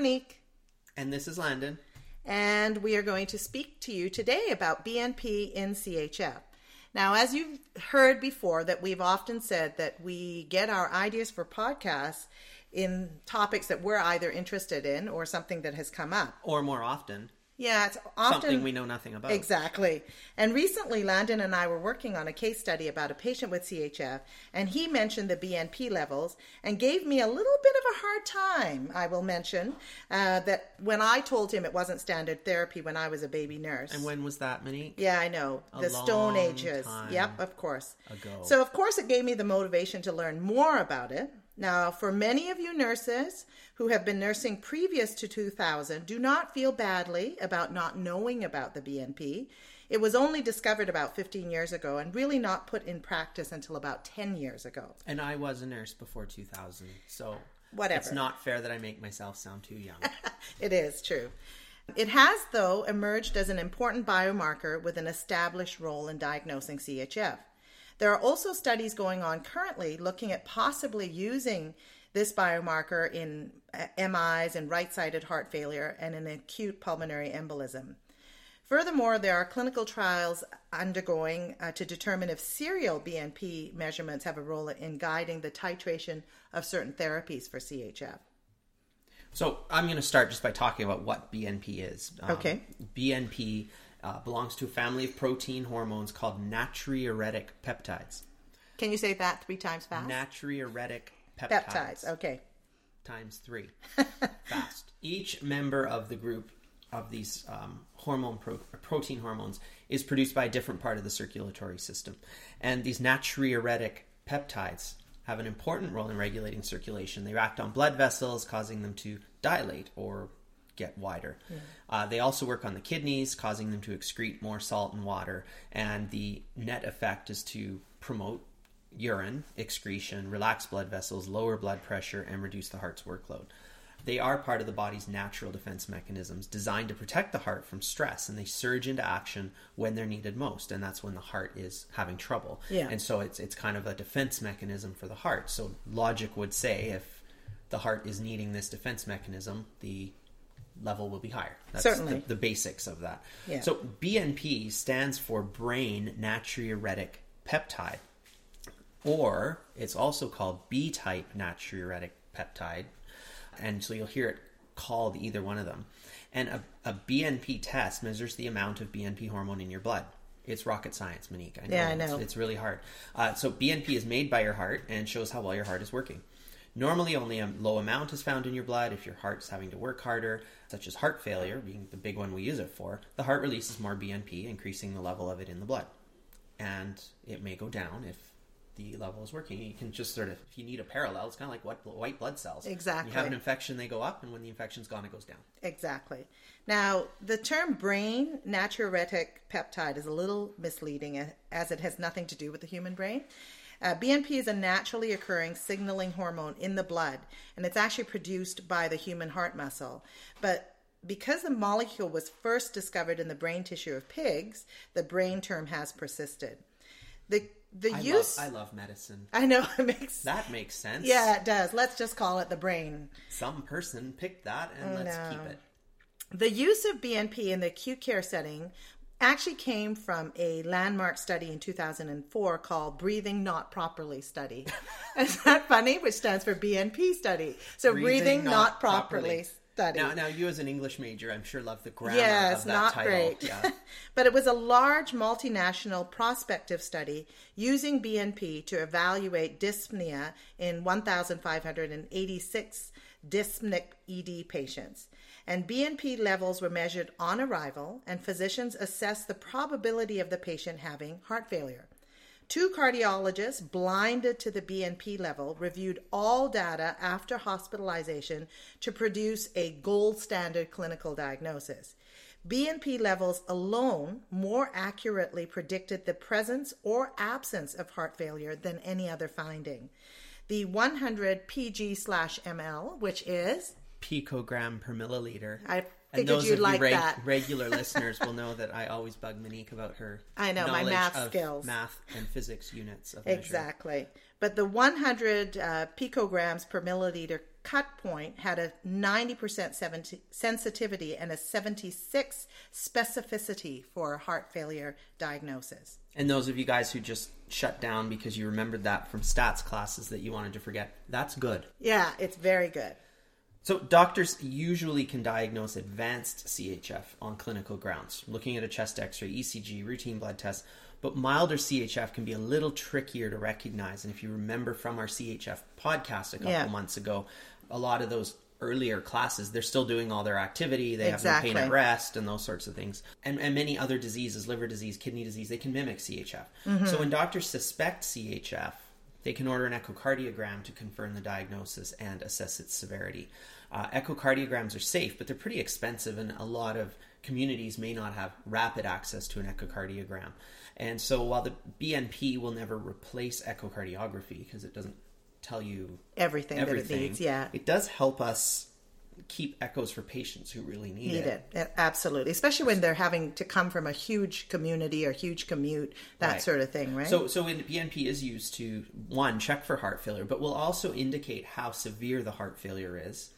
Monique. And this is Landon. And we are going to speak to you today about BNP in CHF. Now, as you've heard before, that we've often said that we get our ideas for podcasts in topics that we're either interested in or something that has come up. Or more often, Yeah, it's often something we know nothing about. Exactly. And recently, Landon and I were working on a case study about a patient with CHF, and he mentioned the BNP levels and gave me a little bit of a hard time, I will mention, uh, that when I told him it wasn't standard therapy when I was a baby nurse. And when was that, Monique? Yeah, I know. A the Stone Ages. Yep, of course. ago. So, of course, it gave me the motivation to learn more about it. Now, for many of you nurses who have been nursing previous to 2000, do not feel badly about not knowing about the BNP. It was only discovered about 15 years ago and really not put in practice until about 10 years ago. And I was a nurse before 2000, so Whatever. It's not fair that I make myself sound too young. It is true. It has, though, emerged as an important biomarker with an established role in diagnosing CHF. There are also studies going on currently looking at possibly using this biomarker in uh, MIs and right sided heart failure and an acute pulmonary embolism. Furthermore, there are clinical trials undergoing uh, to determine if serial BNP measurements have a role in guiding the titration of certain therapies for CHF. So I'm going to start just by talking about what BNP is. Um, Okay. BNP uh, belongs to a family of protein hormones called natriuretic peptides. Can you say that three times fast? Natriuretic peptides. Peptides. Okay. Times three. Fast. Each member of the group of these um, hormone pro- protein hormones is produced by a different part of the circulatory system, and these natriuretic peptides have an important role in regulating circulation. They act on blood vessels, causing them to dilate or get wider. Uh, they also work on the kidneys, causing them to excrete more salt and water, and the net effect is to promote urine excretion, relax blood vessels, lower blood pressure, and reduce the heart's workload. They are part of the body's natural defense mechanisms designed to protect the heart from stress, and they surge into action when they're needed most, and that's when the heart is having trouble. Yeah. And so it's it's kind of a defense mechanism for the heart. So logic would say if the heart is needing this defense mechanism, the level will be higher. That's Certainly. the, the basics of that. Yeah. So BNP stands for brain natriuretic peptide or it's also called B type natriuretic peptide. And so you'll hear it called either one of them. And a, a BNP test measures the amount of BNP hormone in your blood. It's rocket science, Monique. I know. Yeah, I It's- know. It's, really hard. Uh, so BNP is made by your heart and shows how well your heart is working. Normally, only a low amount is found in your blood. If your heart's having to work harder, such as heart failure being the big one we use it for, the heart releases more BNP, increasing the level of it in the blood and it may go down if the level is working. You can just sort of, if you need a parallel, it's kind of like what white blood cells. Exactly. You have an infection, they go up, and when the infection's gone, it goes down. Exactly. Now, the term brain natriuretic peptide is a little misleading as it has nothing to do with the human brain. Uh, BNP is a naturally occurring signaling hormone in the blood, and it's actually produced by the human heart muscle. But because the molecule was first discovered in the brain tissue of pigs, the brain term has persisted. The the I use love, I love medicine. I know it makes That makes sense. yeah it does. Let's just call it the brain. Some person picked that, and let's no. keep it. The use of BNP in the acute care setting actually came from a landmark study in 2004 called Breathing Not Properly Study. Isn't that funny? Which stands for BNP study. So Breathing, Not, Properly, Study. Now, now, you as an English major, I'm sure love the grammar Yes, of that not title. great. Yeah. but it was a large multinational prospective study using BNP to evaluate dyspnea in 1,586 dyspneic ED patients. And BNP levels were measured on arrival, and physicians assessed the probability of the patient having heart failure. Two cardiologists, blinded to the BNP level, reviewed all data after hospitalization to produce a gold standard clinical diagnosis. BNP levels alone more accurately predicted the presence or absence of heart failure than any other finding. The 100 pg/ml, which is Picogram per milliliter. I and those you'd of you like reg- that. regular listeners will know that I always bug Monique about her. I know, my math of skills. math and physics units of measure. Exactly. But the 100 uh, picograms per milliliter cut point had a 90% sensitivity and a 76 specificity for heart failure diagnosis. And those of you guys who just shut down because you remembered that from stats classes that you wanted to forget, that's good. Yeah, it's very good. So, doctors usually can diagnose advanced CHF on clinical grounds, looking at a chest x ray, ECG, routine blood tests. But milder CHF can be a little trickier to recognize. And if you remember from our CHF podcast a couple yeah. months ago, a lot of those earlier classes, they're still doing all their activity. They exactly. have no pain at rest and those sorts of things. And, and many other diseases, liver disease, kidney disease, they can mimic CHF. Mm-hmm. So when doctors suspect CHF, they can order an echocardiogram to confirm the diagnosis and assess its severity. Uh, echocardiograms are safe, but they're pretty expensive, and a lot of communities may not have rapid access to an echocardiogram. And so while the BNP will never replace echocardiography because it doesn't tell you everything, everything that it needs, yeah, it does help us keep echoes for patients who really need, it. need it. it. Absolutely, especially when they're having to come from a huge community or huge commute, that right. sort of thing, right? So, so when BNP is used to one check for heart failure, but will also indicate how severe the heart failure is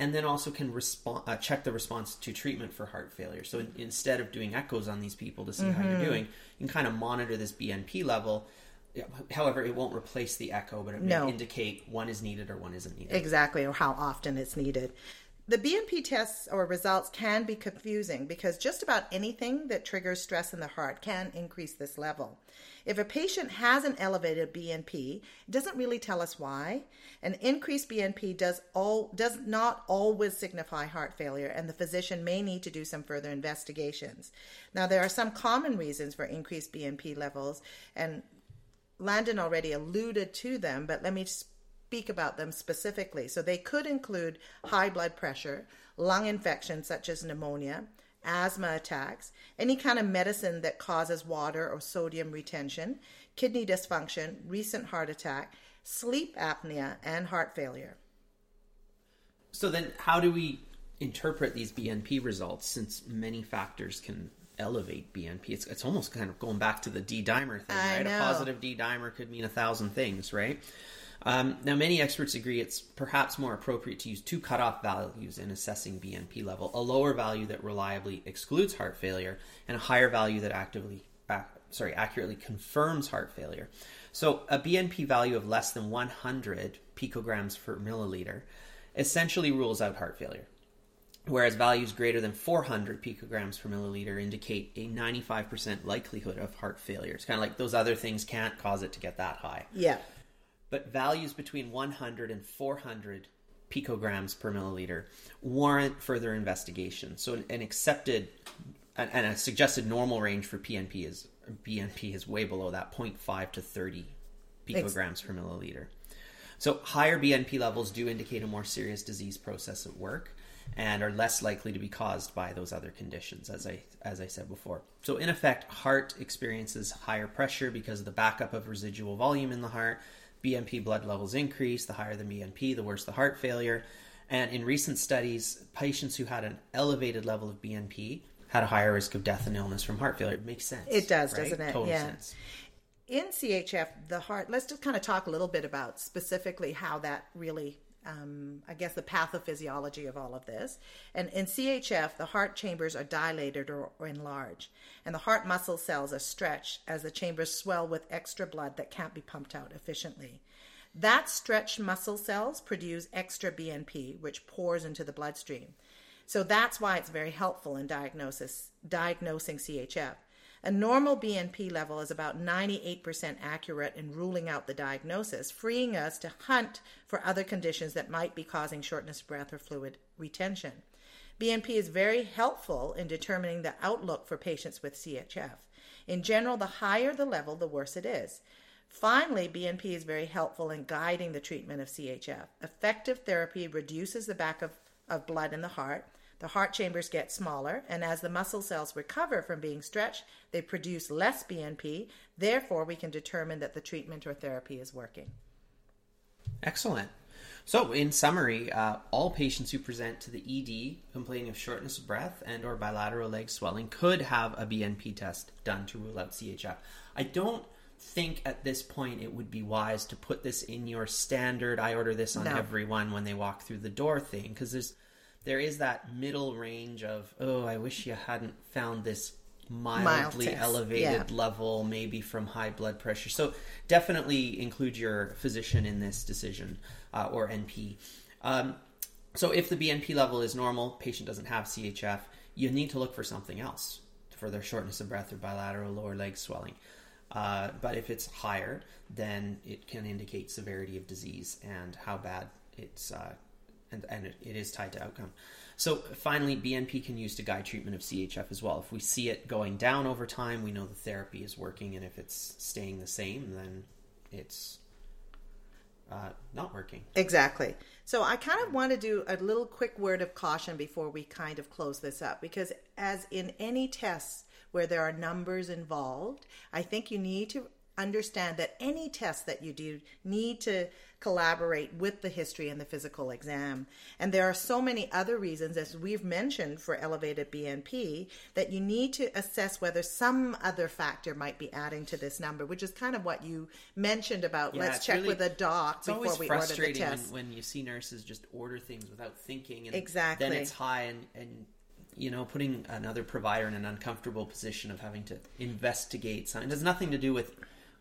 and then also can respond uh, check the response to treatment for heart failure. So in, instead of doing echoes on these people to see mm-hmm. how you're mm-hmm. doing, you can kind of monitor this BNP level. However, it won't replace the echo, but it no. may indicate one is needed or one isn't needed. Exactly, or how often it's needed. The BNP tests or results can be confusing because just about anything that triggers stress in the heart can increase this level. If a patient has an elevated BNP, it doesn't really tell us why. An increased BNP does all does not always signify heart failure, and the physician may need to do some further investigations. Now, there are some common reasons for increased BNP levels, and Landon already alluded to them, but let me speak about them specifically. So they could include high blood pressure, lung infections such as pneumonia, asthma attacks, any kind of medicine that causes water or sodium retention, kidney dysfunction, recent heart attack, sleep apnea, and heart failure. So then, how do we interpret these BNP results since many factors can elevate BNP? It's, it's almost kind of going back to the D dimer thing, I right? Know. A positive D dimer could mean a thousand things, right? Um, now, many experts agree it's perhaps more appropriate to use two cutoff values in assessing BNP level a lower value that reliably excludes heart failure, and a higher value that actively, sorry, accurately confirms heart failure. So, a BNP value of less than 100 picograms per milliliter essentially rules out heart failure, whereas values greater than 400 picograms per milliliter indicate a 95% likelihood of heart failure. It's kind of like those other things can't cause it to get that high. Yeah but values between 100 and 400 picograms per milliliter warrant further investigation. So an accepted and a suggested normal range for PNP is BNP is way below that 0.5 to 30 picograms per milliliter. So higher BNP levels do indicate a more serious disease process at work and are less likely to be caused by those other conditions as I as I said before. So in effect heart experiences higher pressure because of the backup of residual volume in the heart BNP blood levels increase. The higher the BNP, the worse the heart failure. And in recent studies, patients who had an elevated level of BNP had a higher risk of death and illness from heart failure. It makes sense. It does, right? doesn't it? Total yeah. sense. In CHF, the heart, let's just kind of talk a little bit about specifically how that really um, I guess, the pathophysiology of all of this. And in CHF, the heart chambers are dilated or, or, enlarged, and the heart muscle cells are stretched as the chambers swell with extra blood that can't be pumped out efficiently. That stretched muscle cells produce extra BNP, which pours into the bloodstream. So that's why it's very helpful in diagnosis, diagnosing CHF. A normal BNP level is about 98% accurate in ruling out the diagnosis, freeing us to hunt for other conditions that might be causing shortness of breath or fluid retention. BNP is very helpful in determining the outlook for patients with CHF. In general, the higher the level, the worse it is. Finally, BNP is very helpful in guiding the treatment of CHF. Effective therapy reduces the back of, of blood in the heart, the heart chambers get smaller, and as the muscle cells recover from being stretched, they produce less BNP. Therefore, we can determine that the treatment or therapy is working. Excellent. So, in summary, uh, all patients who present to the ED complaining of shortness of breath and or bilateral leg swelling could have a BNP test done to rule out CHF. I don't think at this point it would be wise to put this in your standard I order this on No. everyone when they walk through the door thing because there's there is that middle range of oh I wish you hadn't found this mildly elevated yeah. level maybe from high blood pressure. So definitely include your physician in this decision uh, or NP um, so if the BNP level is normal patient doesn't have CHF you need to look for something else for their shortness of breath or bilateral lower leg swelling. Uh, but if it's higher, then it can indicate severity of disease and how bad it's, uh, and, and it, it is tied to outcome. So finally, BNP can use to guide treatment of CHF as well. If we see it going down over time, we know the therapy is working, and if it's staying the same, then it's uh, not working. Exactly. So I kind of want to do a little quick word of caution before we kind of close this up because as in any tests where there are numbers involved, I think you need to understand that any test that you do need to collaborate with the history and the physical exam. And there are so many other reasons, as we've mentioned for elevated BNP, that you need to assess whether some other factor might be adding to this number, which is kind of what you mentioned about Yeah, let's check really- with a doc It's before we order the frustrating when, when you see nurses just order things without thinking, and Exactly. then it's high, and, and you know, putting another provider in an uncomfortable position of having to investigate something. It has nothing to do with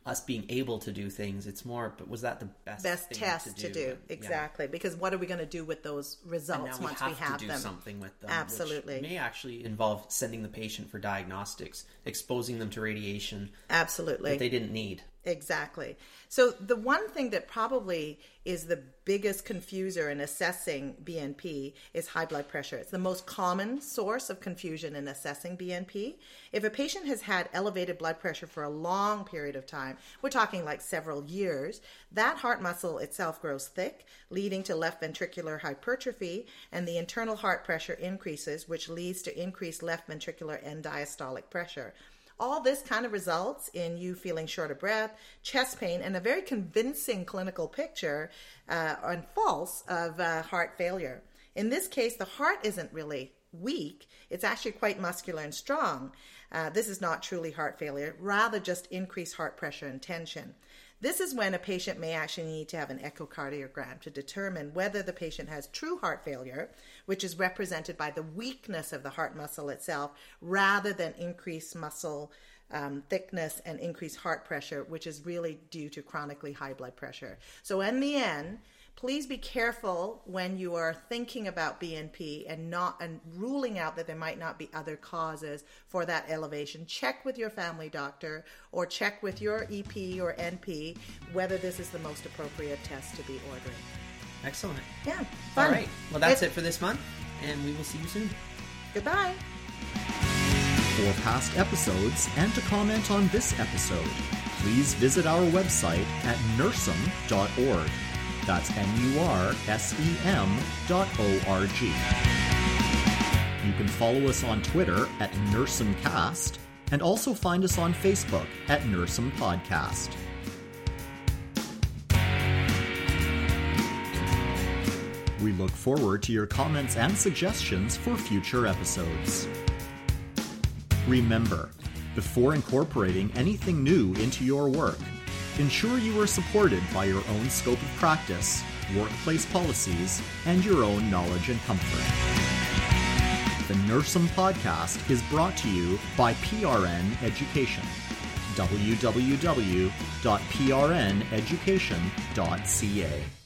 us being able to do things. It's more, but was that the best best thing test to do, And, yeah. exactly because what are we going to do with those results we once have, we have to do them something with them. Absolutely. which may actually involve sending the patient for diagnostics, exposing them to radiation absolutely that they didn't need. Exactly. So the one thing that probably is the biggest confuser in assessing BNP is high blood pressure. It's the most common source of confusion in assessing BNP. If a patient has had elevated blood pressure for a long period of time, we're talking like several years, that heart muscle itself grows thick, leading to left ventricular hypertrophy, and the internal heart pressure increases, which leads to increased left ventricular end diastolic pressure. All this kind of results in you feeling short of breath, chest pain, and a very convincing clinical picture uh, and false of uh, heart failure. In this case, the heart isn't really weak, it's actually quite muscular and strong. Uh, this is not truly heart failure, rather just increased heart pressure and tension. This is when a patient may actually need to have an echocardiogram to determine whether the patient has true heart failure, which is represented by the weakness of the heart muscle itself, rather than increased muscle um, thickness and increased heart pressure, which is really due to chronically high blood pressure. So, in the end, please be careful when you are thinking about BNP and not and ruling out that there might not be other causes for that elevation. Check with your family doctor or check with your EP or NP whether this is the most appropriate test to be ordering. Excellent. Yeah, All fun. right. Well, that's it for this month, and we will see you soon. Goodbye. For past episodes and to comment on this episode, please visit our website at nursem.org. That's N-U-R-S-E-M dot O-R-G. You can follow us on Twitter at NursemCast and also find us on Facebook at Nursem Podcast. We look forward to your comments and suggestions for future episodes. Remember, before incorporating anything new into your work, ensure you are supported by your own scope of practice, workplace policies, and your own knowledge and comfort. The Nursem podcast is brought to you by PRN Education. www.prneducation.ca